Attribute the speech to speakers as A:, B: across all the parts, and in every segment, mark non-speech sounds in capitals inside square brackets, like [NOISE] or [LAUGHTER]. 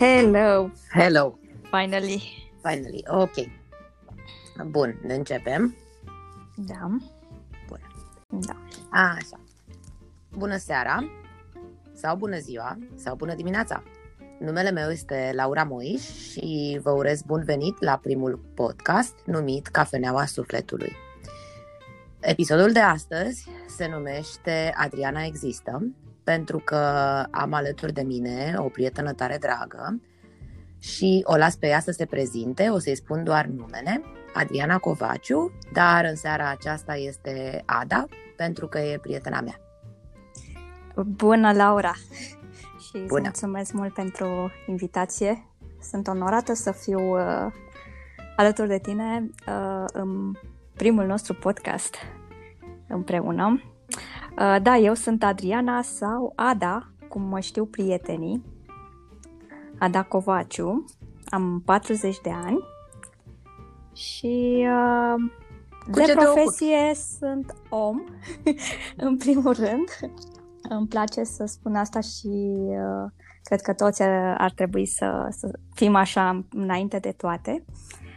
A: Hello!
B: Hello!
A: Finally!
B: Finally, ok. Bun, ne începem.
A: Da.
B: Bun.
A: Da.
B: Așa. Bună seara, sau bună ziua, sau bună dimineața. Numele meu este Laura Moiș și vă urez bun venit la primul podcast numit Cafeneaua Sufletului. Episodul de astăzi se numește Adriana Există pentru că am alături de mine o prietenă tare dragă și o las pe ea să se prezinte, o să-i spun doar numele, Adriana Covaciu, dar în seara aceasta este Ada, pentru că e prietena mea.
A: Bună, Laura! [LAUGHS] Și
B: Bună.
A: mulțumesc mult pentru invitație. Sunt onorată să fiu uh, alături de tine uh, în primul nostru podcast împreună. Uh, da, eu sunt Adriana sau Ada, cum mă știu prietenii. Ada Covaciu, am 40 de ani și uh,
B: Cu
A: de
B: ce te
A: profesie sunt om, [LAUGHS] în primul rând. Îmi place să spun asta și uh, cred că toți ar trebui să, să fim așa înainte de toate. Uh,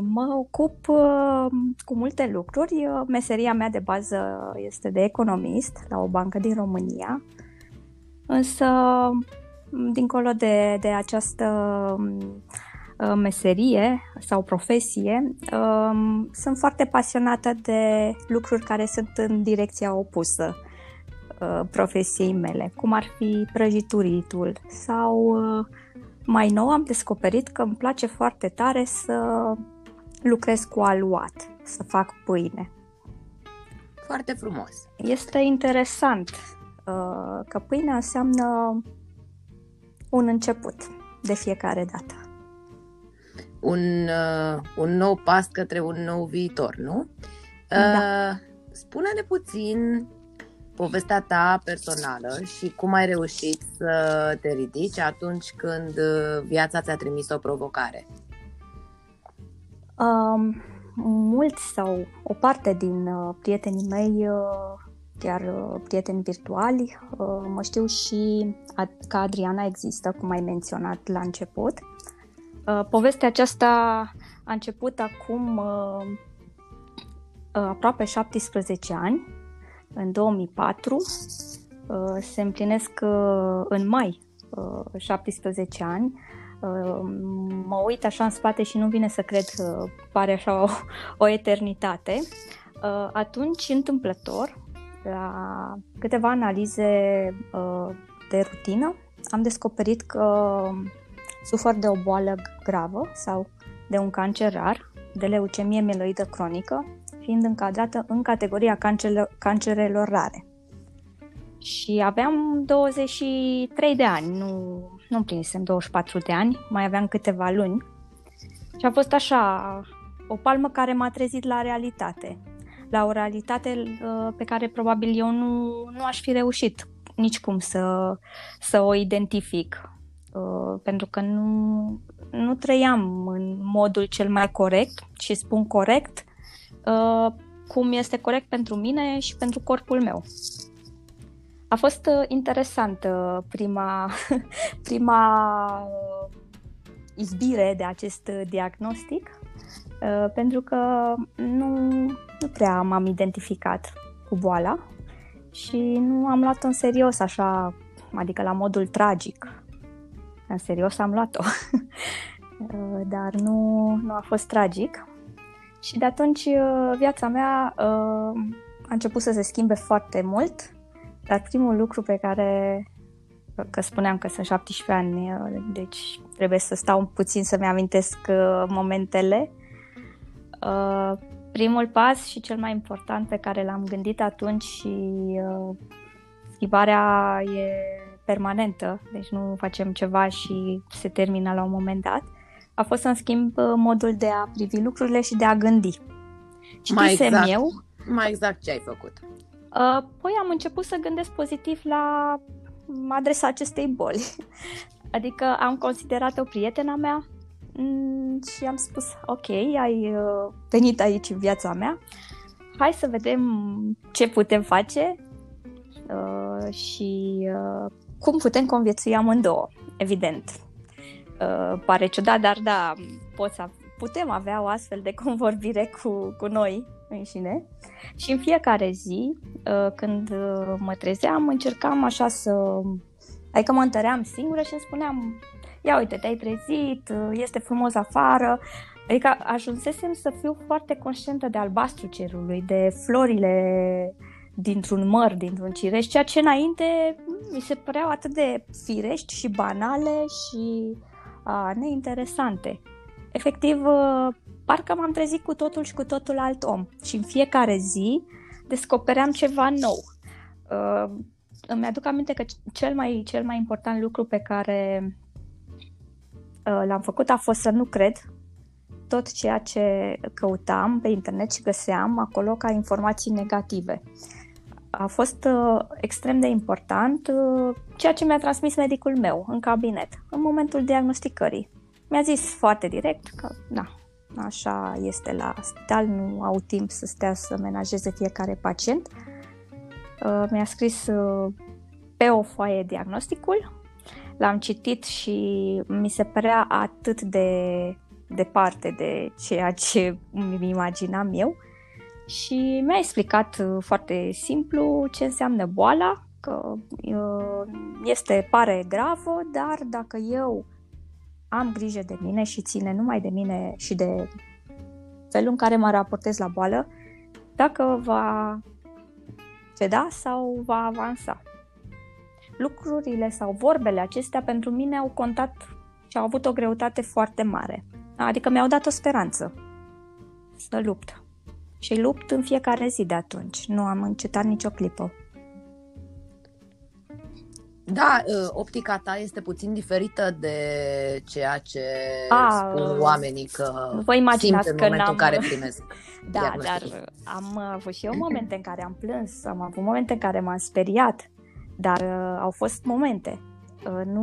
A: mă ocup uh, cu multe lucruri. Uh, Meseria mea de bază este de economist la o bancă din România. Însă, dincolo de, de această uh, meserie sau profesie, um, sunt foarte pasionată de lucruri care sunt în direcția opusă uh, profesiei mele, cum ar fi prăjituritul sau uh, mai nou am descoperit că îmi place foarte tare să lucrez cu aluat, să fac pâine.
B: Foarte frumos.
A: Este interesant uh, că pâinea înseamnă un început de fiecare dată.
B: Un, uh, un nou pas către un nou viitor, nu?
A: Da.
B: Uh, spune-ne puțin povestea ta personală și cum ai reușit să te ridici atunci când uh, viața ți-a trimis o provocare.
A: Um, mulți sau o parte din uh, prietenii mei, uh, chiar uh, prieteni virtuali, uh, mă știu și ad- că Adriana există, cum ai menționat la început. Uh, povestea aceasta a început acum uh, uh, aproape 17 ani, în 2004. Uh, se împlinesc uh, în mai uh, 17 ani. Uh, mă uit așa în spate și nu vine să cred că pare așa o, o eternitate. Uh, atunci, întâmplător, la câteva analize uh, de rutină, am descoperit că sufăr de o boală gravă sau de un cancer rar, de leucemie mieloidă cronică, fiind încadrată în categoria cancerelor, cancerelor rare. Și aveam 23 de ani, nu, nu împlinisem 24 de ani, mai aveam câteva luni. Și a fost așa, o palmă care m-a trezit la realitate. La o realitate uh, pe care probabil eu nu, nu aș fi reușit nicicum să, să o identific. Uh, pentru că nu, nu trăiam în modul cel mai corect și spun corect uh, cum este corect pentru mine și pentru corpul meu. A fost uh, interesant uh, prima, [LAUGHS] prima uh, izbire de acest uh, diagnostic uh, pentru că nu, nu prea m-am identificat cu boala și nu am luat-o în serios așa, adică la modul tragic. În serios am luat-o, [LAUGHS] Uh, dar nu, nu a fost tragic. Și de atunci uh, viața mea uh, a început să se schimbe foarte mult, dar primul lucru pe care, că spuneam că sunt 17 ani, uh, deci trebuie să stau puțin să-mi amintesc uh, momentele, uh, primul pas și cel mai important pe care l-am gândit atunci și uh, schimbarea e permanentă, deci nu facem ceva și se termină la un moment dat, a fost să-mi schimb uh, modul de a privi lucrurile și de a gândi.
B: Mai
A: Citisem
B: exact.
A: eu,
B: Mai exact ce ai făcut.
A: uh, păi am început să gândesc pozitiv la adresa acestei boli. [LAUGHS] Adică am considerat o prietena mea mm, și am spus, ok, ai uh, venit aici în viața mea, hai să vedem ce putem face uh, și uh, cum putem conviețui amândouă. evident. Uh, pare ciudat, dar da, poți, putem avea o astfel de [LAUGHS] convorbire cu, cu noi înșine. Și în fiecare zi, uh, când uh, mă trezeam, încercam așa să... Adică mă întăream singură și îmi spuneam, ia uite, te-ai trezit, uh, este frumos afară. Adică ajunsesem să fiu foarte conștientă de albastru cerului, de florile dintr-un măr, dintr-un cireș, ceea ce înainte mi se păreau atât de firești și banale și a, neinteresante. Efectiv, parcă m-am trezit cu totul și cu totul alt om și în fiecare zi descopeream ceva nou. Uh, îmi aduc aminte că cel mai, cel mai important lucru pe care uh, l-am făcut a fost să nu cred tot ceea ce căutam pe internet și găseam acolo ca informații negative. A fost uh, extrem de important uh, ceea ce mi-a transmis medicul meu în cabinet, în momentul diagnosticării. Mi-a zis foarte direct că, da, Așa este la spital, nu au timp să stea să menajeze fiecare pacient. Uh, mi-a scris uh, pe o foaie diagnosticul, l-am citit și mi se părea atât de departe de ceea ce [LAUGHS] îmi imaginam eu și mi-a explicat uh, foarte simplu ce înseamnă boala, că este, pare gravă, dar dacă eu am grijă de mine și ține numai de mine și de felul în care mă raportez la boală, dacă va ceda sau va avansa. Lucrurile sau vorbele acestea pentru mine au contat și au avut o greutate foarte mare. Adică mi-au dat o speranță să lupt. Și lupt în fiecare zi de atunci. Nu am încetat nicio clipă.
B: Da, ă, optica ta este puțin diferită de ceea ce A, spun oamenii că vă imaginați simt în că momentul în care primesc [LAUGHS]
A: Da, dar am avut și eu momente în care am plâns, am avut momente în care m-am speriat, dar uh, au fost momente. Uh, nu,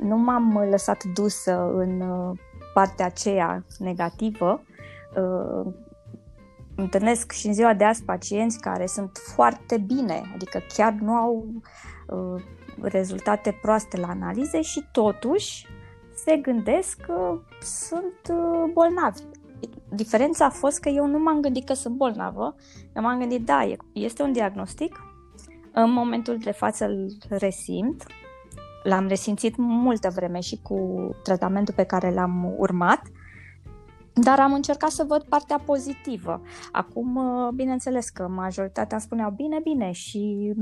A: nu m-am lăsat dusă în uh, partea aceea negativă. Uh, întâlnesc și în ziua de azi pacienți care sunt foarte bine, adică chiar nu au uh, rezultate proaste la analize și totuși se gândesc că sunt uh, bolnavi. Diferența a fost că eu nu m-am gândit că sunt bolnavă, eu m-am gândit, da, este un diagnostic, în momentul de față îl resimt, l-am resimțit multă vreme și cu tratamentul pe care l-am urmat dar am încercat să văd partea pozitivă. Acum, uh, bineînțeles că majoritatea îmi spuneau bine, bine și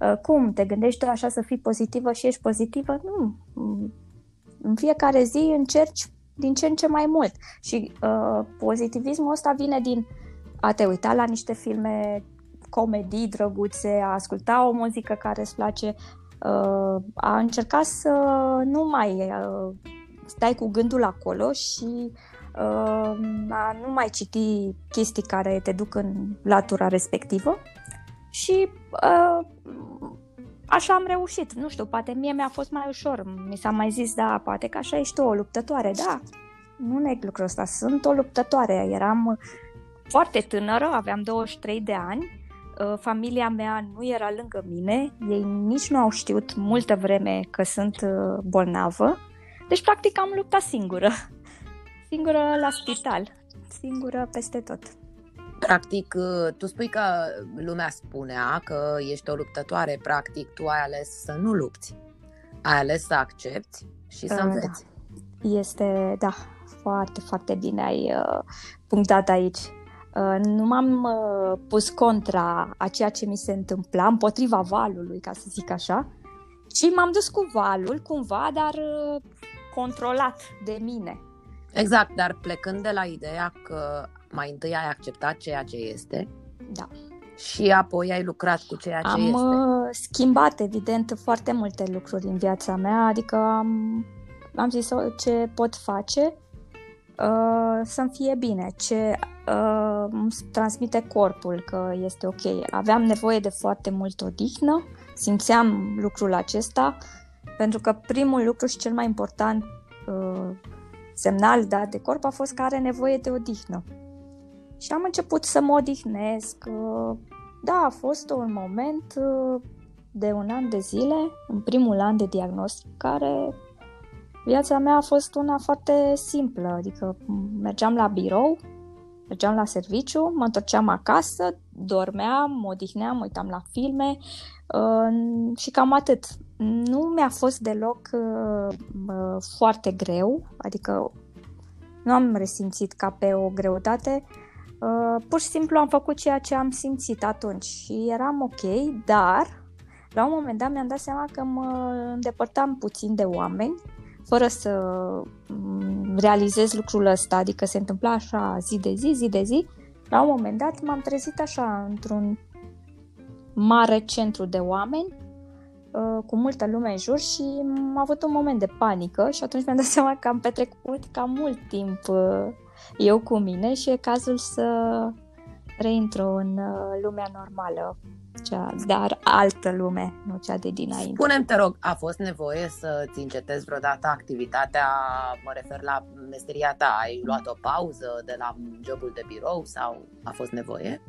A: uh, cum, te gândești tu așa să fii pozitivă și ești pozitivă? Nu. Mm, în fiecare zi încerci din ce în ce mai mult și uh, pozitivismul ăsta vine din a te uita la niște filme comedii drăguțe, a asculta o muzică care îți place, uh, a încerca să nu mai uh, stai cu gândul acolo și a nu mai citi chestii care te duc în latura respectivă și uh, așa am reușit. Nu știu, poate mie mi-a fost mai ușor. Mi s-a mai zis, da, poate că așa ești tu o luptătoare. Da, nu neg lucrul ăsta. Sunt o luptătoare. Eram foarte tânără, aveam 23 de ani. Familia mea nu era lângă mine, ei nici nu au știut multă vreme că sunt bolnavă, deci practic am luptat singură. Singură la spital, singură peste tot.
B: Practic, uh, tu spui că lumea spunea că ești o luptătoare, practic tu ai ales să nu lupți. Ai ales să accepti și să uh, înveți.
A: Da. Este, da, foarte, foarte bine ai uh, punctat aici. Uh, nu m-am uh, pus contra a ceea ce mi se întâmpla, împotriva valului, ca să zic așa, ci m-am dus cu valul, cumva, dar uh, controlat de mine.
B: Exact, dar plecând de la ideea că mai întâi ai acceptat ceea ce este
A: da.
B: și apoi ai lucrat cu ceea ce
A: am
B: este.
A: Am uh, schimbat, evident, foarte multe lucruri în viața mea, adică am, am zis ce pot face uh, să-mi fie bine, ce uh, îmi transmite corpul că este ok. Aveam nevoie de foarte mult odihnă, simțeam lucrul acesta, pentru că primul lucru și cel mai important uh, semnal dat de corp a fost că are nevoie de odihnă. Și am început să mă odihnesc. Da, a fost un moment de un an de zile, în primul an de diagnostic, care viața mea a fost una foarte simplă, adică mergeam la birou, mergeam la serviciu, mă întorceam acasă, dormeam, mă odihneam, mă uitam la filme uh, și cam atât. Nu mi-a fost deloc uh, foarte greu, adică nu am resimțit ca pe o greutate, uh, pur și simplu am făcut ceea ce am simțit atunci și eram ok, dar la un moment dat mi-am dat seama că mă îndepărtam puțin de oameni, fără să mm, realizez lucrul ăsta, adică se întâmpla așa zi de zi, zi de zi. La un moment dat m-am trezit așa într-un mare centru de oameni, uh, cu multă lume în jur și am avut un moment de panică și atunci mi-am dat [LAUGHS] seama că am petrecut cam mult timp uh, eu cu mine și e cazul să reintru în uh, lumea normală cea, dar altă lume, nu cea de dinainte.
B: Spune-mi, te rog, a fost nevoie să-ți încetezi vreodată activitatea, mă refer la meseria ta, ai luat o pauză de la jobul de birou sau a fost nevoie?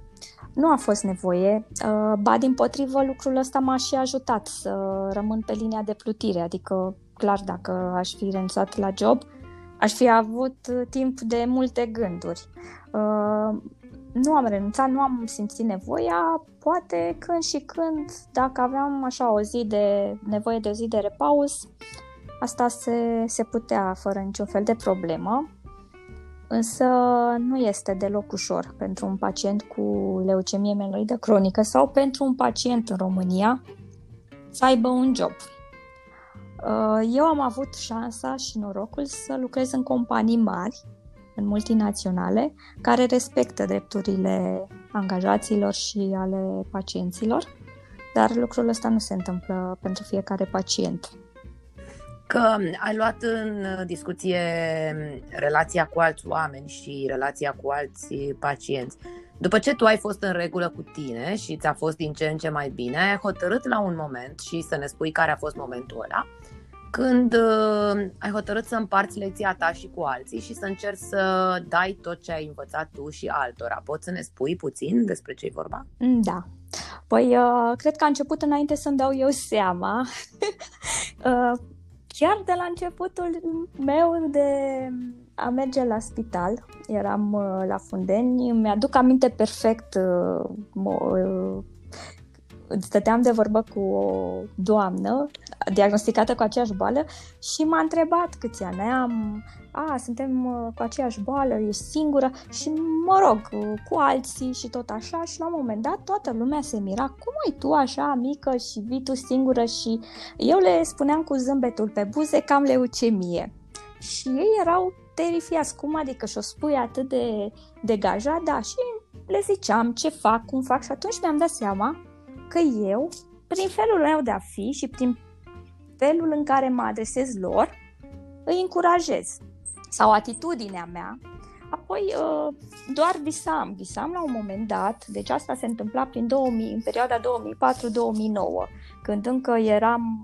A: Nu a fost nevoie, uh, ba din potrivă lucrul ăsta m-a și ajutat să rămân pe linia de plutire, adică clar dacă aș fi renunțat la job, aș fi avut timp de multe gânduri. Uh, nu am renunțat, nu am simțit nevoia, poate când și când, dacă aveam așa o zi de nevoie de o zi de repaus, asta se, se putea fără niciun fel de problemă, însă nu este deloc ușor pentru un pacient cu leucemie mieloidă cronică sau pentru un pacient în România să aibă un job. Uh, eu am avut șansa și norocul să lucrez în companii mari, în multinaționale care respectă drepturile angajaților și ale pacienților, dar lucrul ăsta nu se întâmplă pentru fiecare pacient.
B: Că ai luat în discuție relația cu alți oameni și relația cu alți pacienți. După ce tu ai fost în regulă cu tine și ți-a fost din ce în ce mai bine, ai hotărât la un moment și să ne spui care a fost momentul ăla, când uh, ai hotărât să împarți lecția ta și cu alții și să încerci să dai tot ce ai învățat tu și altora. Poți să ne spui puțin despre ce e vorba?
A: Mm, da. Păi, uh, cred că a început înainte să-mi dau eu seama. [LAUGHS] uh, chiar de la începutul meu de a merge la spital, eram uh, la Fundeni, mi-aduc aminte perfect uh, uh, stăteam de vorbă cu o doamnă diagnosticată cu aceeași boală și m-a întrebat câți ani am, a, suntem uh, cu aceeași boală, ești singură. Și mă rog, uh, cu alții și tot așa. Și la un moment dat toată lumea se mira, cum ai tu așa mică și vii tu singură? Și eu le spuneam cu zâmbetul pe buze că am leucemie. Și ei erau terifiați, cum adică? Și-o spui atât de degajat, da, și le ziceam ce fac, cum fac? Și atunci mi-am dat seama că eu, prin felul meu de a fi și prin felul în care mă adresez lor, îi încurajez. Sau atitudinea mea. Apoi uh, doar visam, visam la un moment dat, deci asta se întâmpla prin 2000, în perioada 2004-2009, când încă eram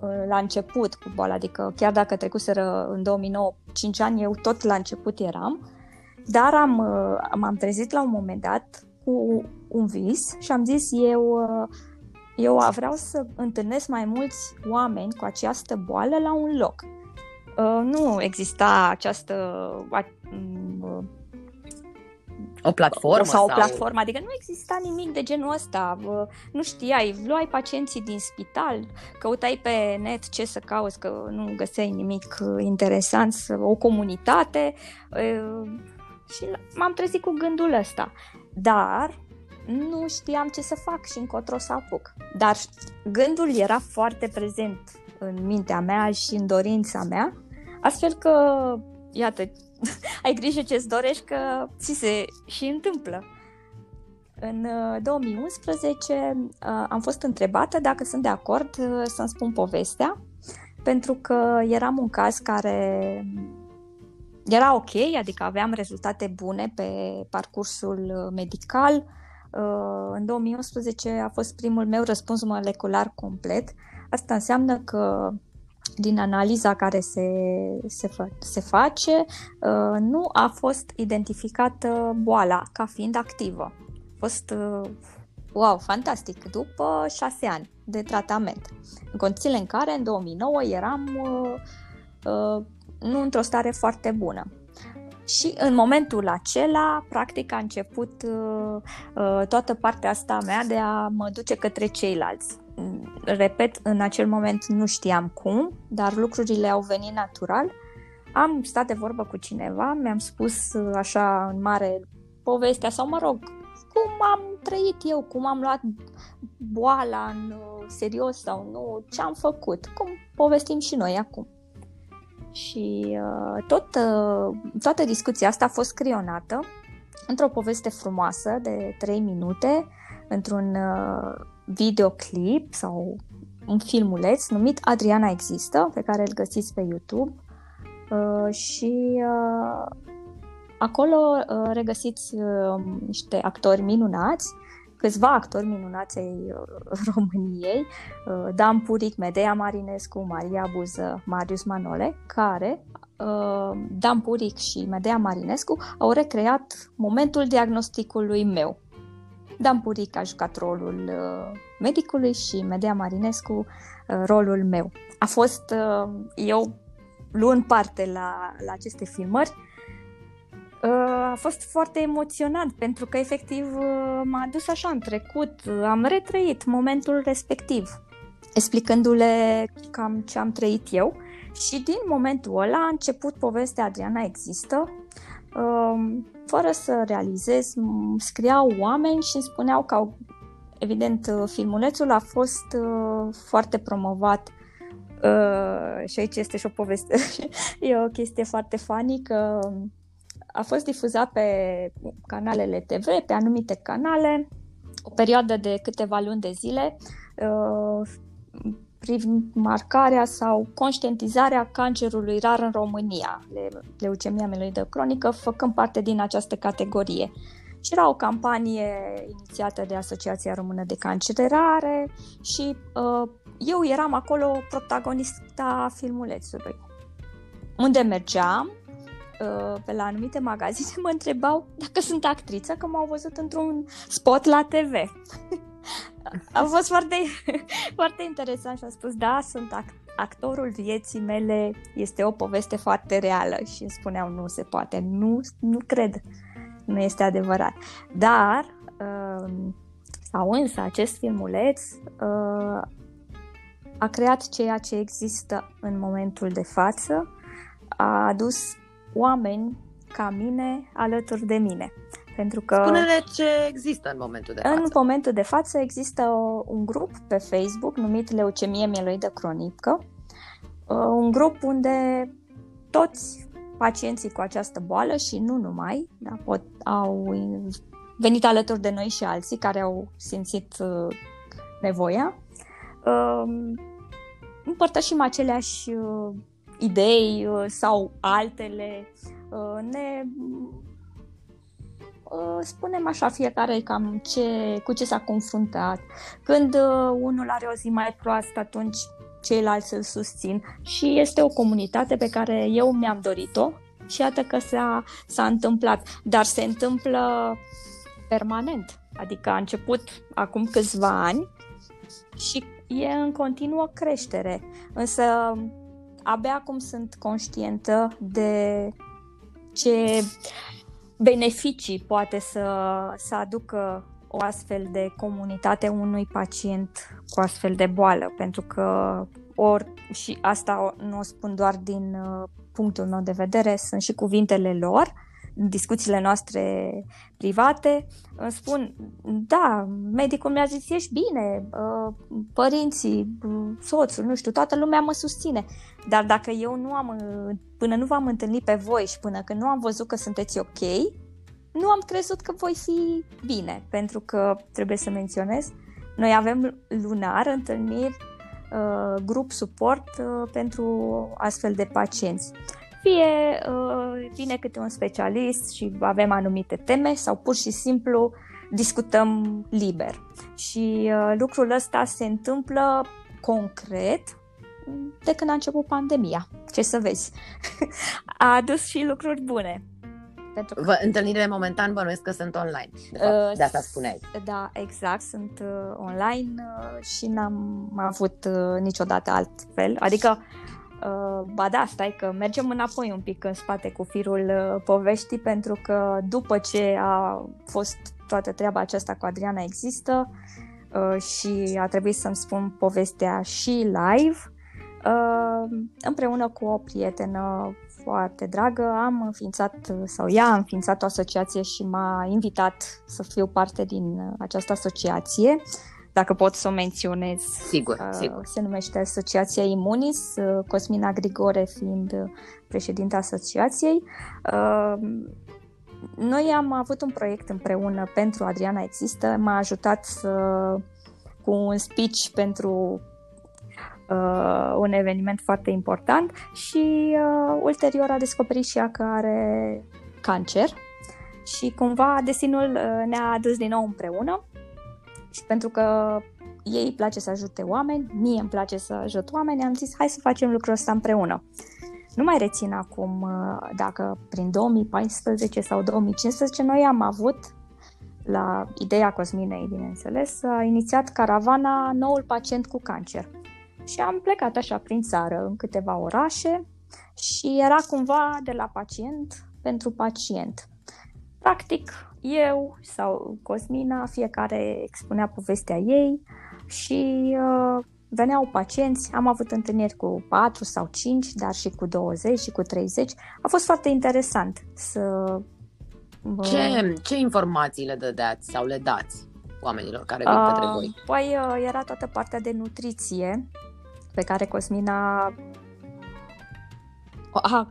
A: uh, la început cu boala, adică chiar dacă trecuseră în 2009 5 ani, eu tot la început eram, dar am, uh, m-am trezit la un moment dat cu un vis și am zis eu, eu vreau să întâlnesc mai mulți oameni cu această boală la un loc. Uh, nu exista această
B: mm, o platformă
A: sau, sau o platformă, adică nu exista nimic de genul ăsta. Nu știai, luai pacienții din spital, căutai pe net ce să cauți, că nu găseai nimic interesant, o comunitate uh, și m-am trezit cu gândul ăsta. Dar nu știam ce să fac și încotro să apuc. Dar gândul era foarte prezent în mintea mea și în dorința mea, astfel că, iată, [LAUGHS] ai grijă ce-ți dorești că ți se și întâmplă. În 2011 uh, uh, am fost întrebată dacă sunt de acord uh, să-mi spun povestea, pentru că eram un caz care era ok, adică aveam rezultate bune pe parcursul medical. Uh, în 2011 a fost primul meu răspuns molecular complet. Asta înseamnă că din analiza care se, se, fa- se face, uh, nu a fost identificată boala ca fiind activă. A fost, uh, wow, fantastic, după șase ani de tratament. În condițiile în care, în 2009, eram uh, nu într-o stare foarte bună. Și în momentul acela, practic, a început uh, uh, toată partea asta mea de a mă duce către ceilalți. Repet, în acel moment nu știam cum, dar lucrurile au venit natural. Am stat de vorbă cu cineva, mi-am spus uh, așa în mare povestea sau, mă rog, cum am trăit eu, cum am luat boala în uh, serios sau nu, ce am făcut, cum povestim și noi acum. Și uh, tot, uh, toată discuția asta a fost crionată într-o poveste frumoasă de 3 minute, într-un uh, videoclip sau un filmuleț numit Adriana Există, pe care îl găsiți pe YouTube. Uh, și uh, acolo uh, regăsiți uh, niște actori minunați câțiva actori minunați ai uh, [LAUGHS] României, uh, Dan Puric, Medea Marinescu, Maria Buză, Marius Manole, care uh, Dan Puric și Medea Marinescu au recreat momentul diagnosticului meu. Dan Puric a jucat rolul medicului și Medea Marinescu rolul meu. A fost eu luând parte la, la aceste filmări, a fost foarte emoționant pentru că efectiv m-a dus așa în trecut, am retrăit momentul respectiv, explicându-le cam ce am trăit eu. Și din momentul ăla a început povestea Adriana Există, fără să realizez, scriau oameni și îmi spuneau că au, evident filmulețul a fost foarte promovat și aici este și o poveste, [LAUGHS] e o chestie foarte funny că a fost difuzat pe canalele TV, pe anumite canale, o perioadă de câteva luni de zile, uh, privind marcarea sau conștientizarea cancerului rar în România, leucemia mieloidă cronică, făcând parte din această categorie. Și era o campanie inițiată de Asociația Română de Cancere Rare și uh, eu eram acolo protagonista filmulețului. Unde mergeam, Uh, pe la anumite magazine mă întrebau dacă sunt actriță, că m-au văzut într-un spot la TV. [LAUGHS] A fost foarte, foarte interesant și am spus, da, sunt act- actorul vieții mele, este o poveste foarte reală și îmi spuneau, nu se poate, nu, nu cred, nu este adevărat. Dar, uh, sau însă, acest filmuleț uh, a creat ceea ce există în momentul de față, a adus oameni ca mine alături de mine. Pentru că
B: Spune-ne ce există în momentul de față.
A: În momentul de față există un grup pe Facebook numit Leucemie Mieloidă Cronică, uh, un grup unde toți pacienții cu această boală și nu numai, da, pot, au venit alături de noi și alții care au simțit uh, nevoia. Um, împărtășim aceleași uh, idei uh, sau altele. Uh, ne uh, spunem așa fiecare cam ce, cu ce s-a confruntat. Când unul are o zi mai proastă, atunci ceilalți îl susțin și este o comunitate pe care eu mi-am dorit-o și iată că s-a, s-a întâmplat, dar se întâmplă permanent, adică a început acum câțiva ani și e în continuă creștere, însă abia acum sunt conștientă de ce beneficii poate să, să aducă o astfel de comunitate unui pacient cu astfel de boală, pentru că ori, și asta nu o spun doar din uh, punctul meu de vedere, sunt și cuvintele lor, discuțiile noastre private, îmi spun, da, medicul mi-a zis, ești bine, uh, părinții, uh, soțul, nu știu, toată lumea mă susține. Dar dacă eu nu am, uh, până nu v-am întâlnit pe voi și până când nu am văzut că sunteți ok, nu am crezut că voi fi bine, pentru că trebuie să menționez, noi avem lunar întâlniri, grup suport pentru astfel de pacienți fie uh, vine câte un specialist și avem anumite teme sau pur și simplu discutăm liber. Și uh, lucrul ăsta se întâmplă concret de când a început pandemia. Ce să vezi? [LAUGHS] a adus și lucruri bune.
B: Pentru că... Vă, întâlnirile momentan bănuiesc că sunt online. De, fapt, uh, de asta spuneai.
A: Da, exact. Sunt uh, online uh, și n-am avut uh, niciodată altfel. Adică Uh, ba da, stai că mergem înapoi un pic în spate cu firul uh, poveștii, pentru că după ce a fost toată treaba aceasta cu Adriana există uh, și a trebuit să-mi spun povestea și live, uh, împreună cu o prietenă foarte dragă, am înființat, sau ea a înființat o asociație și m-a invitat să fiu parte din această asociație dacă pot să o menționez.
B: Sigur, uh, sigur.
A: Se numește Asociația Imunis, uh, Cosmina Grigore fiind uh, președinta asociației. Uh, noi am avut un proiect împreună pentru Adriana Există, m-a ajutat să, cu un speech pentru uh, un eveniment foarte important și uh, ulterior a descoperit și ea că are cancer și cumva destinul uh, ne-a adus din nou împreună și pentru că ei îi place să ajute oameni, mie îmi place să ajut oameni, am zis hai să facem lucrul ăsta împreună. Nu mai rețin acum uh, dacă prin 2014 sau 2015 noi am avut la ideea Cosminei, bineînțeles, a inițiat caravana Noul pacient cu cancer. Și am plecat așa prin țară, în câteva orașe și era cumva de la pacient pentru pacient. Practic, eu sau Cosmina, fiecare expunea povestea ei și uh, veneau pacienți, am avut întâlniri cu 4 sau 5, dar și cu 20 și cu 30. A fost foarte interesant să...
B: Uh, ce, ce informații le dădeați sau le dați oamenilor care vin uh, către voi?
A: Păi uh, era toată partea de nutriție pe care Cosmina a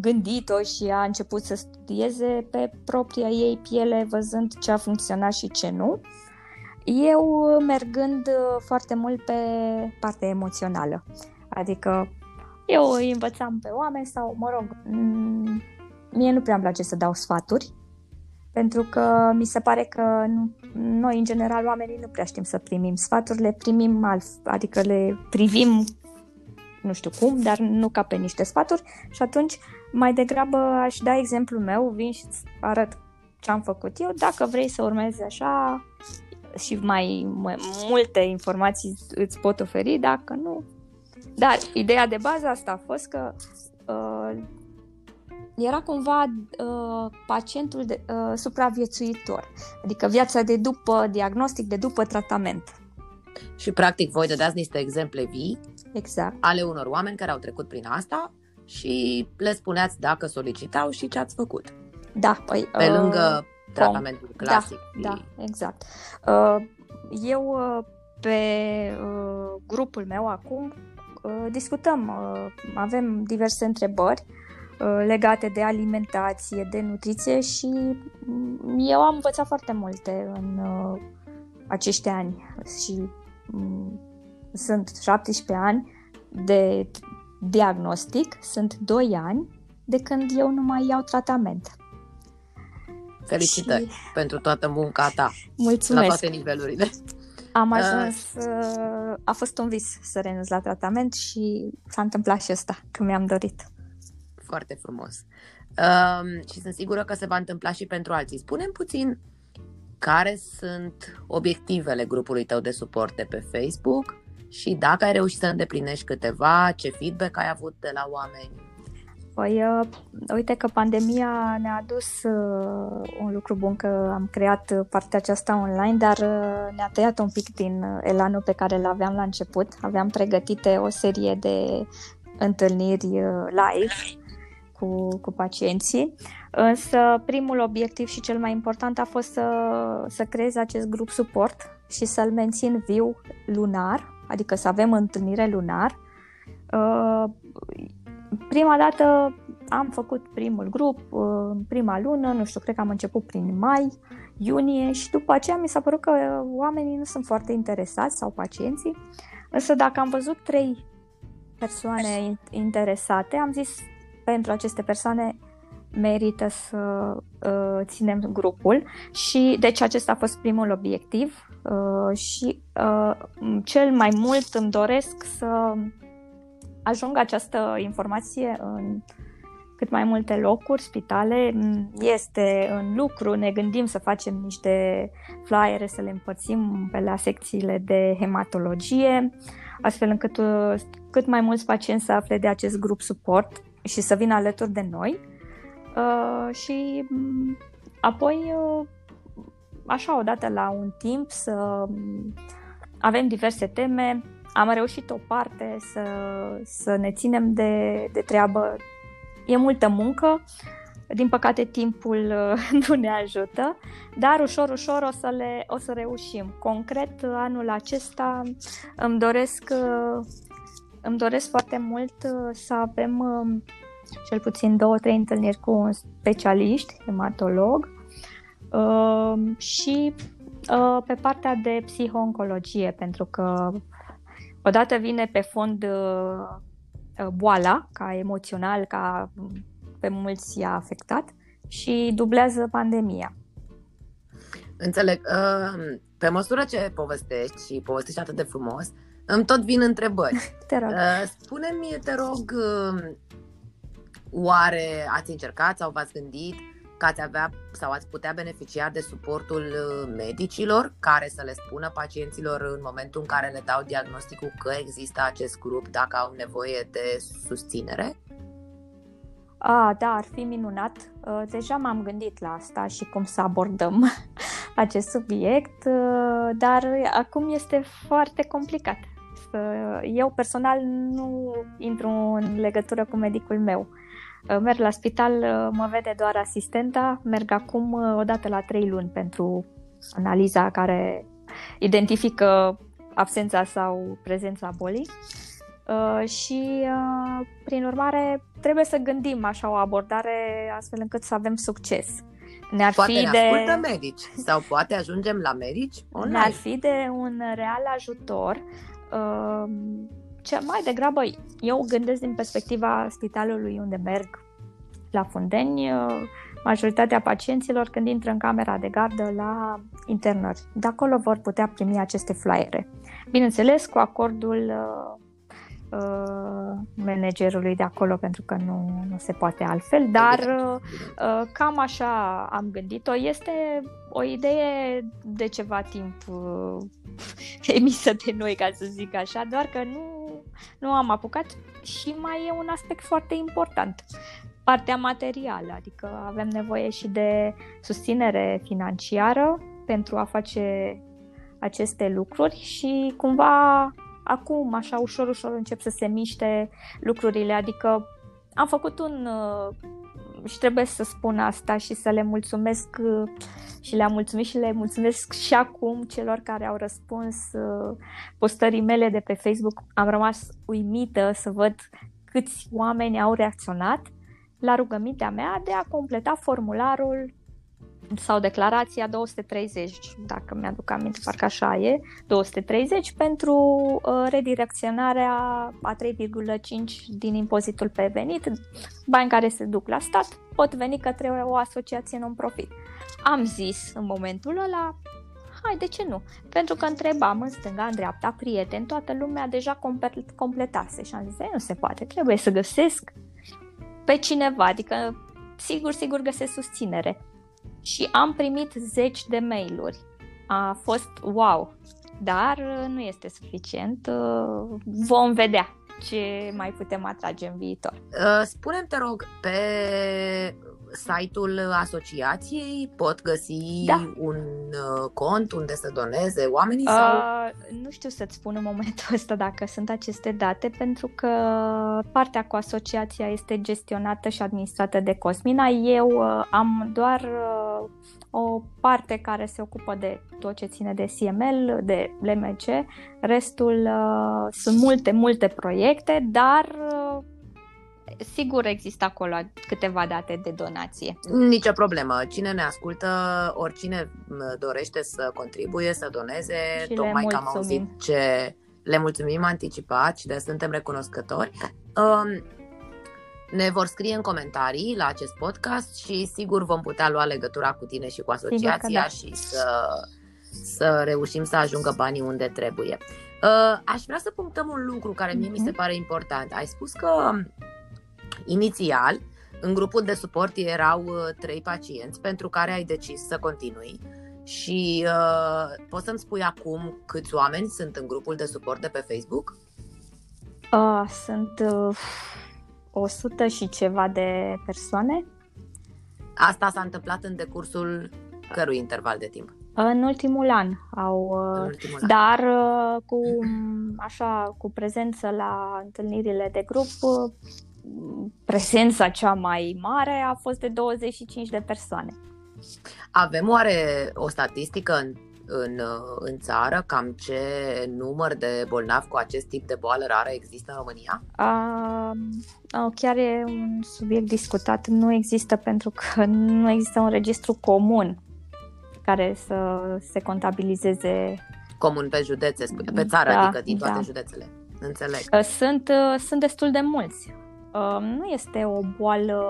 A: gândit-o și a început să studieze pe propria ei piele, văzând ce a funcționat și ce nu. Eu mergând uh, foarte mult pe partea emoțională. Adică eu îi învățam pe oameni sau, mă rog, mie nu prea îmi place să dau sfaturi, pentru că mi se pare că noi, în general, oamenii nu prea știm să primim sfaturi, le primim, adică le privim nu știu cum, dar nu ca pe niște sfaturi și atunci mai degrabă aș da exemplul meu, vin și arăt ce am făcut eu, dacă vrei să urmezi așa și mai, mai multe informații îți pot oferi, dacă nu. Dar ideea de bază asta a fost că uh, era cumva uh, pacientul de, uh, supraviețuitor, adică viața de după diagnostic, de după tratament.
B: Și practic voi dădeați niște exemple vii
A: exact.
B: ale unor oameni care au trecut prin asta și le spuneați dacă solicitau și ce ați făcut.
A: Da, păi...
B: Pe uh, lângă tratamentul
A: da,
B: clasic.
A: Da, da, exact. Uh, eu uh, pe uh, grupul meu acum uh, discutăm, uh, avem diverse întrebări uh, legate de alimentație, de nutriție și mm, eu am învățat foarte multe în uh, acești ani și mm, sunt 17 ani de diagnostic, sunt 2 ani de când eu nu mai iau tratament.
B: Felicitări și... pentru toată munca ta.
A: Mulțumesc.
B: La toate nivelurile.
A: Am uh. [LAUGHS] ajuns, uh, a fost un vis să renunț la tratament și s-a întâmplat și asta, că mi-am dorit.
B: Foarte frumos. Uh, și sunt sigură că se va întâmpla și pentru alții. Spunem puțin care sunt obiectivele grupului tău de suport de pe Facebook și dacă ai reușit să îndeplinești câteva, ce feedback ai avut de la oameni?
A: Păi, uh, uite că pandemia ne-a adus uh, un lucru bun că am creat partea aceasta online, dar uh, ne-a tăiat un pic din elanul pe care îl aveam la început. Aveam pregătite o serie de întâlniri uh, live cu, cu pacienții, însă primul obiectiv și cel mai important a fost să, să creez acest grup suport și să-l mențin viu lunar, adică să avem întâlnire lunar. Uh, prima dată am făcut primul grup uh, în prima lună, nu știu, cred că am început prin mai, iunie și după aceea mi s-a părut că oamenii nu sunt foarte interesați sau pacienții, însă dacă am văzut trei persoane interesate, am zis pentru aceste persoane merită să uh, ținem grupul și deci acesta a fost primul obiectiv uh, și uh, cel mai mult îmi doresc să ajungă această informație în cât mai multe locuri, spitale, este în lucru, ne gândim să facem niște flyere, să le împărțim pe la secțiile de hematologie, astfel încât uh, cât mai mulți pacienți să afle de acest grup suport și să vină alături de noi. Uh, și mm, apoi, uh, așa, odată la un timp, să mm, avem diverse teme. Am reușit o parte să, să ne ținem de, de treabă. E multă muncă, din păcate timpul [LAUGHS] nu ne ajută, dar ușor, ușor o să, le, o să reușim. Concret, anul acesta îmi doresc, îmi doresc foarte mult să avem cel puțin două, trei întâlniri cu un specialist, hematolog, și pe partea de psihooncologie, pentru că odată vine pe fond boala, ca emoțional, ca pe mulți i-a afectat și dublează pandemia.
B: Înțeleg. Uh, pe măsură ce povestești și povestești atât de frumos, îmi tot vin întrebări. [LAUGHS]
A: Te rog.
B: Uh, spune-mi, te rog, uh, oare ați încercat sau v-ați gândit că ați avea sau ați putea beneficia de suportul medicilor care să le spună pacienților în momentul în care le dau diagnosticul că există acest grup dacă au nevoie de susținere?
A: A, da, ar fi minunat. Uh, deja m-am gândit la asta și cum să abordăm [LAUGHS] acest subiect, uh, dar acum este foarte complicat. Eu personal nu intru în legătură cu medicul meu. Uh, merg la spital, mă vede doar asistenta, merg acum odată la trei luni pentru analiza care identifică absența sau prezența bolii. Uh, și, uh, prin urmare, trebuie să gândim așa o abordare astfel încât să avem succes.
B: Ne-ar poate fi ne de... ascultă medici sau poate ajungem la medici online.
A: Ne-ar fi de un real ajutor. Uh, ce mai degrabă, eu gândesc din perspectiva spitalului unde merg la Fundeni, majoritatea pacienților când intră în camera de gardă la internări. De acolo vor putea primi aceste flyere. Bineînțeles, cu acordul Uh, managerului de acolo pentru că nu, nu se poate altfel, dar uh, cam așa am gândit-o. Este o idee de ceva timp uh, [LAUGHS] emisă de noi, ca să zic așa, doar că nu, nu am apucat și mai e un aspect foarte important. Partea materială, adică avem nevoie și de susținere financiară pentru a face aceste lucruri și cumva acum, așa ușor, ușor încep să se miște lucrurile, adică am făcut un uh, și trebuie să spun asta și să le mulțumesc uh, și le-am mulțumit și le mulțumesc și acum celor care au răspuns uh, postării mele de pe Facebook. Am rămas uimită să văd câți oameni au reacționat la rugămintea mea de a completa formularul sau declarația 230, dacă mi-aduc aminte, parcă așa e, 230 pentru uh, redirecționarea a 3,5 din impozitul pe venit, bani care se duc la stat, pot veni către o asociație non-profit. Am zis în momentul ăla, hai, de ce nu? Pentru că întrebam în stânga, în dreapta, prieteni, toată lumea deja completase și am zis, nu se poate, trebuie să găsesc pe cineva, adică sigur, sigur găsesc susținere și am primit zeci de mail-uri. A fost wow, dar uh, nu este suficient. Uh, vom vedea ce mai putem atrage în viitor.
B: Uh, spune-mi, te rog, pe site-ul asociației pot găsi da. un cont unde să doneze oamenii? Uh, sau?
A: Nu știu să-ți spun în momentul ăsta dacă sunt aceste date, pentru că partea cu asociația este gestionată și administrată de Cosmina. Eu uh, am doar uh, o parte care se ocupă de tot ce ține de CML, de LMC, restul uh, sunt multe, multe proiecte, dar uh, sigur există acolo câteva date de donație.
B: Nicio problemă. Cine ne ascultă, oricine dorește să contribuie, să doneze, și tocmai că am auzit ce le mulțumim anticipat și de suntem recunoscători. Um, ne vor scrie în comentarii la acest podcast și sigur vom putea lua legătura cu tine și cu asociația da. și să, să reușim să ajungă banii unde trebuie. Uh, aș vrea să punctăm un lucru care mie mm-hmm. mi se mhm. pare important. Ai spus că inițial în grupul de suport erau uh, trei pacienți pentru care ai decis să continui. Și uh, poți să-mi spui acum câți oameni sunt în grupul de suport de pe Facebook?
A: Uh, sunt uh, 100 și ceva de persoane.
B: Asta s-a întâmplat în decursul cărui interval de timp?
A: În ultimul an au, în ultimul dar an. cu așa cu prezență la întâlnirile de grup prezența cea mai mare a fost de 25 de persoane.
B: Avem oare o statistică în, în, în țară cam ce număr de bolnavi cu acest tip de boală rară există în România?
A: A, chiar e un subiect discutat. Nu există pentru că nu există un registru comun care să se contabilizeze.
B: Comun pe județe, pe țară, da, adică din toate da. județele. Înțeleg.
A: Sunt, sunt destul de mulți. Nu este o boală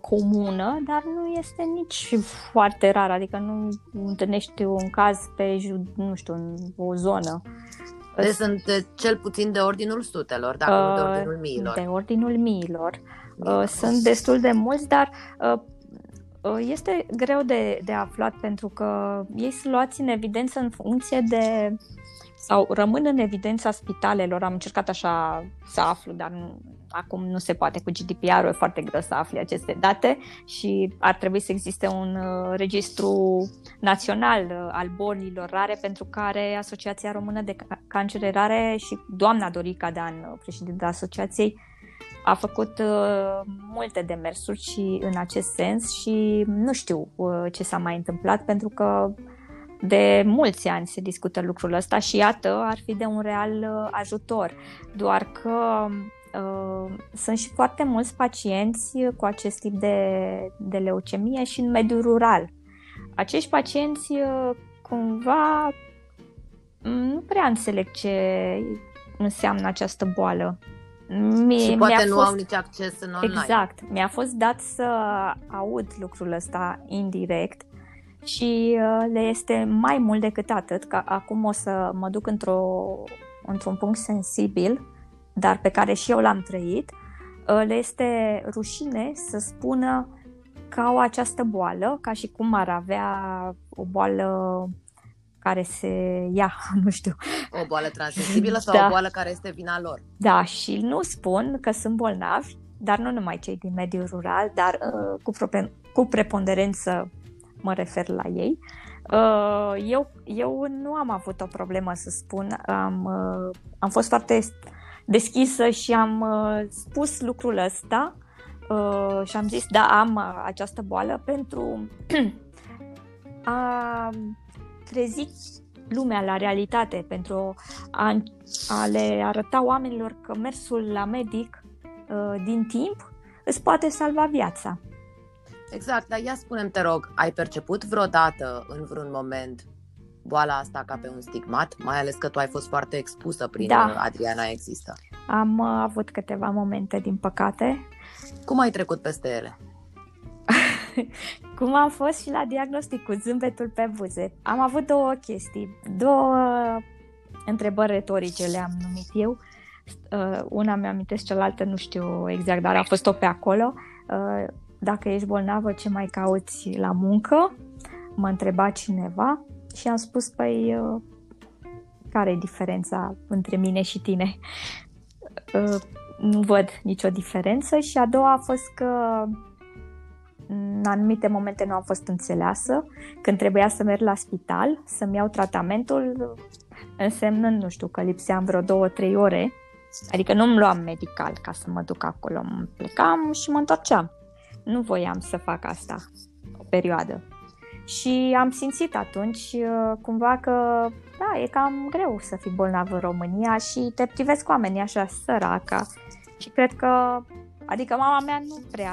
A: comună, dar nu este nici foarte rar, adică nu întâlnești un caz pe, nu știu, în o zonă.
B: Deci sunt cel puțin de ordinul sutelor, dacă uh, nu de ordinul miilor.
A: De ordinul miilor. Uh, sunt destul de mulți, dar uh, este greu de, de aflat pentru că ei sunt luați în evidență în funcție de sau rămân în evidența spitalelor. Am încercat așa să aflu, dar nu, acum nu se poate cu GDPR-ul, e foarte greu să afli aceste date și ar trebui să existe un uh, registru național uh, al bolilor rare pentru care Asociația Română de Cancere Rare și doamna Dorica Dan, uh, președinta asociației, a făcut uh, multe demersuri și în acest sens și nu știu uh, ce s-a mai întâmplat pentru că de mulți ani se discută lucrul ăsta și iată ar fi de un real uh, ajutor. Doar că uh, sunt și foarte mulți pacienți cu acest tip de, de leucemie și în mediul rural. Acești pacienți uh, cumva nu prea înțeleg ce înseamnă această boală.
B: Mie, și poate nu fost, au nici acces în online.
A: Exact. Mi-a fost dat să aud lucrul ăsta indirect și uh, le este mai mult decât atât, că acum o să mă duc într-o, într-un punct sensibil, dar pe care și eu l-am trăit, uh, le este rușine să spună că au această boală, ca și cum ar avea o boală care se ia, [LAUGHS] nu știu.
B: O boală transmisibilă sau da. o boală care este vina lor.
A: Da, și nu spun că sunt bolnavi, dar nu numai cei din mediul rural, dar uh, cu, pro- cu preponderență mă refer la ei. Uh, eu, eu nu am avut o problemă să spun, am, uh, am fost foarte deschisă și am uh, spus lucrul ăsta uh, și am zis, da, am uh, această boală pentru [CLEARS THROAT] a trezi lumea la realitate, pentru a, a le arăta oamenilor că mersul la medic uh, din timp îți poate salva viața.
B: Exact, dar ia spunem te rog, ai perceput vreodată în vreun moment boala asta ca pe un stigmat, mai ales că tu ai fost foarte expusă prin da. Adriana Există?
A: Am uh, avut câteva momente, din păcate.
B: Cum ai trecut peste ele? [LAUGHS]
A: Cum am fost și la diagnostic cu zâmbetul pe buze. Am avut două chestii, două întrebări retorice le-am numit eu. Uh, una mi-amintesc, cealaltă nu știu exact, dar a fost-o pe acolo. Uh, dacă ești bolnavă, ce mai cauți la muncă? M-a întrebat cineva și am spus, păi, uh, care e diferența între mine și tine? [LAUGHS] Uh, nu văd nicio diferență și a doua a fost că în anumite momente nu am fost înțeleasă, când trebuia să merg la spital, să-mi iau tratamentul, însemnând, nu știu, că lipseam vreo două, trei ore, adică nu-mi luam medical ca să mă duc acolo, mă plecam și mă întorceam. Nu voiam să fac asta o perioadă. Și am simțit atunci uh, cumva că da, e cam greu să fii bolnav în România și te privesc oamenii așa săraca. Și cred că, adică mama mea nu prea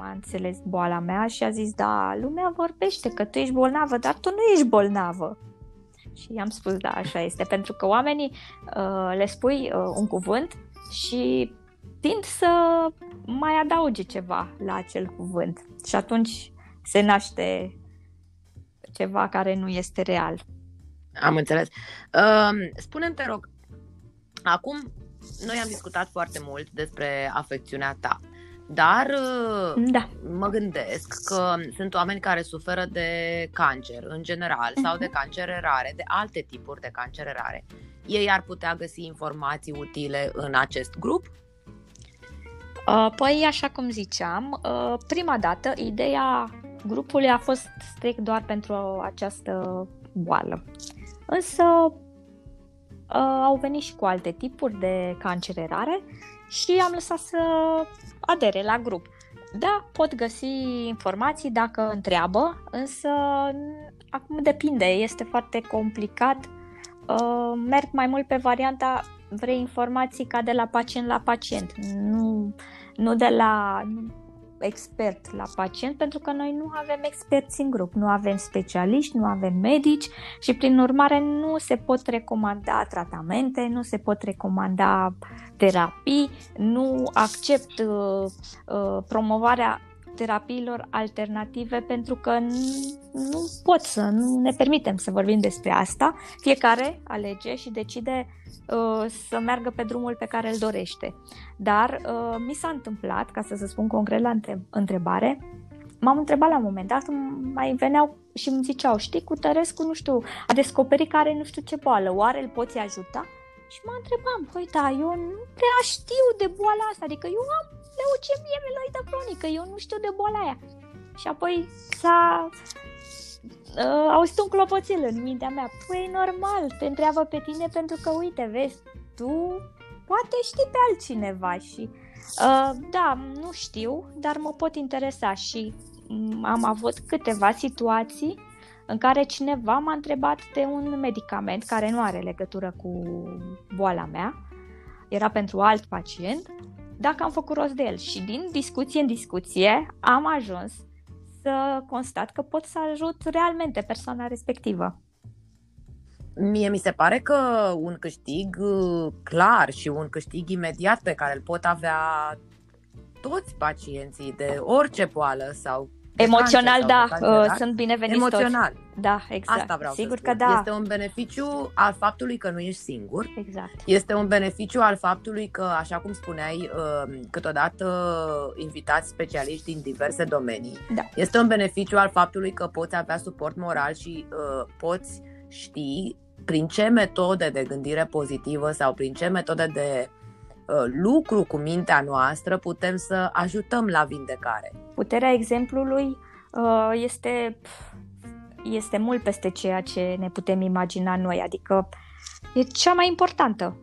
A: a înțeles boala mea și a zis, da, lumea vorbește că tu ești bolnavă, dar tu nu ești bolnavă. Și i-am spus, da, așa este, pentru că oamenii uh, le spui uh, un cuvânt și tind să mai adauge ceva la acel cuvânt și atunci se naște ceva care nu este real.
B: Am înțeles. Uh, spune-mi, te rog, acum noi am discutat foarte mult despre afecțiunea ta. Dar
A: da.
B: mă gândesc că sunt oameni care suferă de cancer în general sau de mhm. cancere rare, de alte tipuri de cancere rare. Ei ar putea găsi informații utile în acest grup?
A: Uh, păi, așa cum ziceam, uh, prima dată ideea grupului a fost strict doar pentru această boală. Însă uh, au venit și cu alte tipuri de cancere rare și am lăsat să adere la grup. Da, pot găsi informații dacă întreabă, însă acum depinde, este foarte complicat. Merg mai mult pe varianta vrei informații ca de la pacient la pacient, nu, nu de la expert la pacient, pentru că noi nu avem experți în grup, nu avem specialiști, nu avem medici și prin urmare nu se pot recomanda tratamente, nu se pot recomanda terapii, nu accept uh, uh, promovarea terapiilor alternative pentru că nu pot să, nu ne permitem să vorbim despre asta. Fiecare alege și decide uh, să meargă pe drumul pe care îl dorește. Dar uh, mi s-a întâmplat, ca să se spun concret la întrebare, m-am întrebat la un moment dat, mai veneau și îmi ziceau, știi, cu Tărescu, nu știu, a descoperit că are nu știu ce boală, oare îl poți ajuta? Și mă întrebam, păi da, eu nu prea știu de boala asta, adică eu am leucemie mieloidă cronică, eu nu știu de boala aia. Și apoi s-a uh, auzit un clopoțel în mintea mea. Păi normal, te întreabă pe tine pentru că, uite, vezi, tu poate știi pe altcineva și uh, da, nu știu, dar mă pot interesa și um, am avut câteva situații în care cineva m-a întrebat de un medicament care nu are legătură cu boala mea, era pentru alt pacient, dacă am făcut rost de el. Și din discuție în discuție am ajuns să constat că pot să ajut realmente persoana respectivă.
B: Mie mi se pare că un câștig uh, clar și un câștig imediat pe care îl pot avea toți pacienții de orice boală sau
A: Emoțional, da, uh, sunt bineveniți
B: Emoțional.
A: Toți. Da, exact.
B: Asta vreau
A: Sigur
B: să
A: spun. că da.
B: Este un beneficiu al faptului că nu ești singur.
A: Exact.
B: Este un beneficiu al faptului că, așa cum spuneai, uh, câteodată invitați specialiști din diverse domenii.
A: Da.
B: Este un beneficiu al faptului că poți avea suport moral și uh, poți ști prin ce metode de gândire pozitivă sau prin ce metode de uh, lucru cu mintea noastră putem să ajutăm la vindecare.
A: Puterea exemplului uh, este, este mult peste ceea ce ne putem imagina noi, adică e cea mai importantă.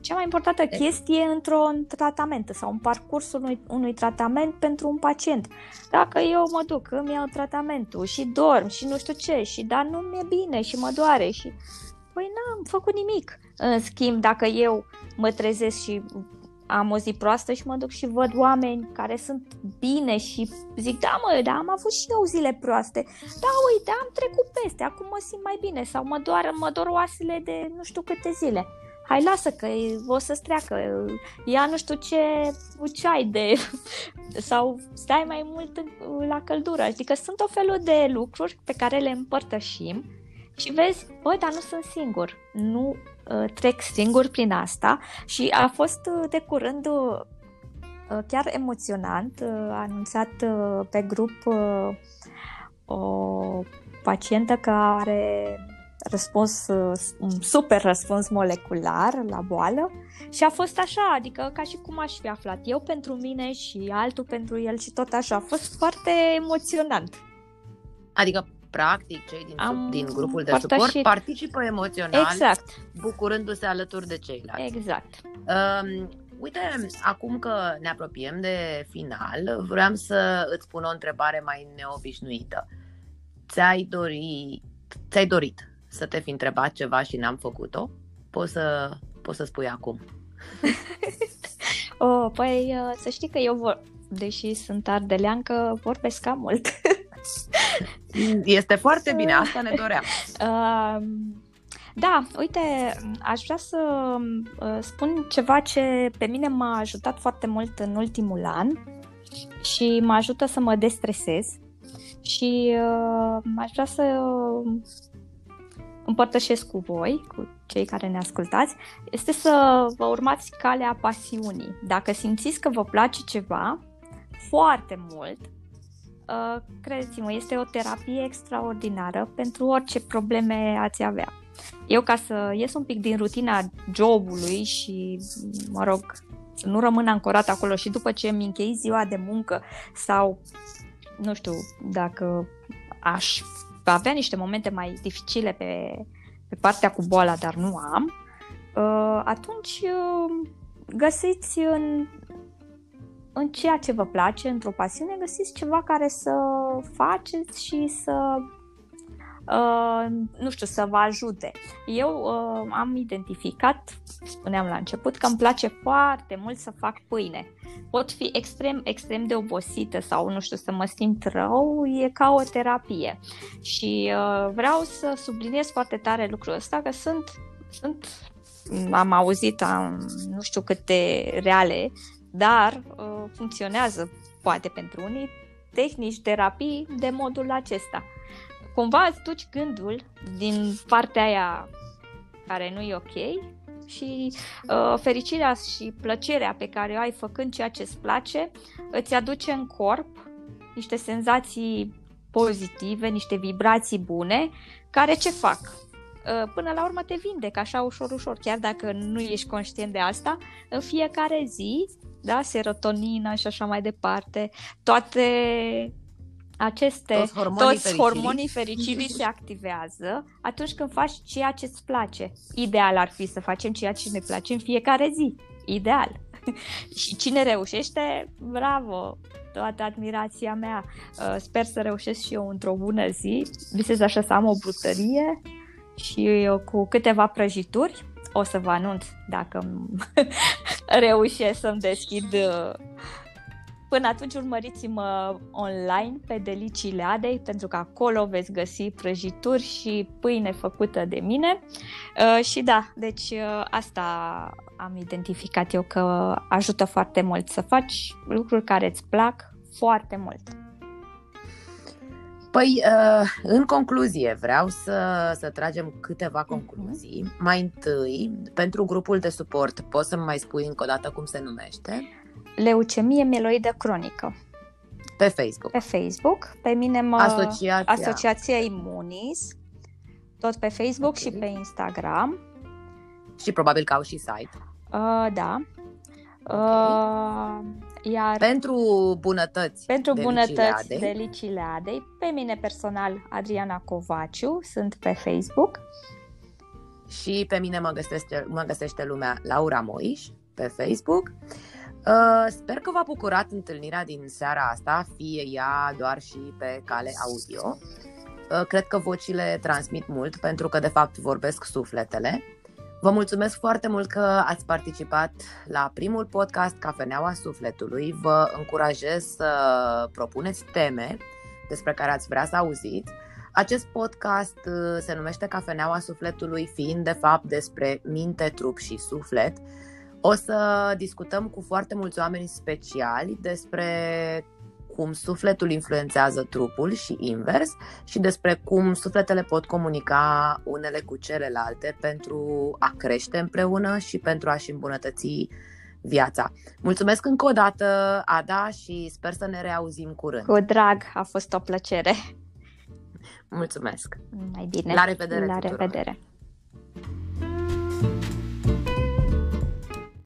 A: Cea mai importantă chestie într-un tratament sau în parcursul unui, unui tratament pentru un pacient. Dacă eu mă duc, îmi iau tratamentul și dorm și nu știu ce, și dar nu mi-e bine și mă doare și... Păi n-am făcut nimic. În schimb, dacă eu mă trezesc și am o zi proastă și mă duc și văd oameni care sunt bine și zic, da mă, da, am avut și eu zile proaste. Da, uite, am trecut peste, acum mă simt mai bine sau mă doar, mă dor oasele de nu știu câte zile. Hai, lasă că o să-ți treacă, ia nu știu ce ceai de... [LAUGHS] sau stai mai mult la căldură. Adică sunt o felul de lucruri pe care le împărtășim și vezi, băi, dar nu sunt singur, nu uh, trec singur prin asta și a fost uh, de curând uh, uh, chiar emoționant, uh, a anunțat uh, pe grup uh, o pacientă care răspuns, uh, un super răspuns molecular la boală și a fost așa, adică ca și cum aș fi aflat eu pentru mine și altul pentru el și tot așa. A fost foarte emoționant.
B: Adică practic cei din, Am din grupul de suport și... participă emoțional,
A: exact.
B: bucurându-se alături de ceilalți.
A: Exact.
B: Um, uite, acum că ne apropiem de final, vreau să îți pun o întrebare mai neobișnuită. Ți-ai, dori, ți-ai dorit să te fi întrebat ceva și n-am făcut-o? Poți să, poți să spui acum. [LAUGHS]
A: oh, păi uh, să știi că eu, vor, deși sunt ardeleancă, vorbesc cam mult. [LAUGHS] [LAUGHS]
B: Este foarte bine, asta ne doream.
A: Uh, da, uite, aș vrea să uh, spun ceva ce pe mine m-a ajutat foarte mult în ultimul an și mă ajută să mă destresez și uh, aș vrea să împărtășesc cu voi, cu cei care ne ascultați, este să vă urmați calea pasiunii. Dacă simțiți că vă place ceva, foarte mult. Uh, credeți-mă, este o terapie extraordinară pentru orice probleme ați avea. Eu, ca să ies un pic din rutina jobului și, mă rog, să nu rămân ancorat acolo și după ce mi închei ziua de muncă sau, nu știu, dacă aș avea niște momente mai dificile pe, pe partea cu boala, dar nu am, uh, atunci uh, găsiți în, în ceea ce vă place, într-o pasiune, găsiți ceva care să faceți și să Uh, nu știu, să vă ajute. Eu uh, am identificat, spuneam la început, că îmi place foarte mult să fac pâine. Pot fi extrem, extrem de obosită sau, nu știu, să mă simt rău, e ca o terapie. Și uh, vreau să subliniez foarte tare lucrul ăsta, că sunt, sunt am auzit, am, nu știu câte reale, dar uh, funcționează poate pentru unii tehnici, terapii de modul acesta cumva îți duci gândul din partea aia care nu e ok și uh, fericirea și plăcerea pe care o ai făcând ceea ce îți place îți aduce în corp niște senzații pozitive, niște vibrații bune, care ce fac? Uh, până la urmă te vindec așa ușor, ușor, chiar dacă nu ești conștient de asta, în fiecare zi, da, serotonina și așa mai departe, toate aceste
B: toți hormonii, toți fericirii.
A: hormonii fericirii se activează atunci când faci ceea ce îți place. Ideal ar fi să facem ceea ce ne place în fiecare zi. Ideal. [LAUGHS] și cine reușește, bravo, toată admirația mea. Uh, sper să reușesc și eu într-o bună zi. Visez așa să am o brutărie și eu cu câteva prăjituri o să vă anunț dacă [LAUGHS] reușesc să-mi deschid uh, Până atunci urmăriți-mă online pe Deliciile Adei pentru că acolo veți găsi prăjituri și pâine făcută de mine. Uh, și da, deci uh, asta am identificat eu că ajută foarte mult să faci lucruri care îți plac foarte mult.
B: Păi, uh, în concluzie, vreau să, să tragem câteva mhm. concluzii. Uh-huh. Mai întâi, pentru grupul de suport, poți să-mi mai spui încă o dată cum se numește?
A: leucemie mieloidă cronică.
B: Pe Facebook.
A: Pe Facebook. Pe mine mă...
B: Asociația.
A: Asociația Imunis. Tot pe Facebook okay. și pe Instagram.
B: Și probabil că au și site.
A: Uh, da. Okay. Uh, iar
B: pentru bunătăți
A: pentru de bunătăți de Licile Adei, pe mine personal Adriana Covaciu, sunt pe Facebook.
B: Și pe mine mă găsește, mă găsește lumea Laura Moiș pe Facebook. Uh, sper că v-a bucurat întâlnirea din seara asta, fie ea doar și pe cale audio. Uh, cred că vocile transmit mult pentru că de fapt vorbesc sufletele. Vă mulțumesc foarte mult că ați participat la primul podcast Cafeneaua Sufletului. Vă încurajez să propuneți teme despre care ați vrea să auziți. Acest podcast uh, se numește Cafeneaua Sufletului, fiind de fapt despre minte, trup și suflet o să discutăm cu foarte mulți oameni speciali despre cum sufletul influențează trupul și invers și despre cum sufletele pot comunica unele cu celelalte pentru a crește împreună și pentru a-și îmbunătăți viața. Mulțumesc încă o dată, Ada, și sper să ne reauzim curând.
A: Cu drag, a fost o plăcere.
B: Mulțumesc.
A: Mai bine.
B: La revedere.
A: La
B: tuturor.
A: revedere.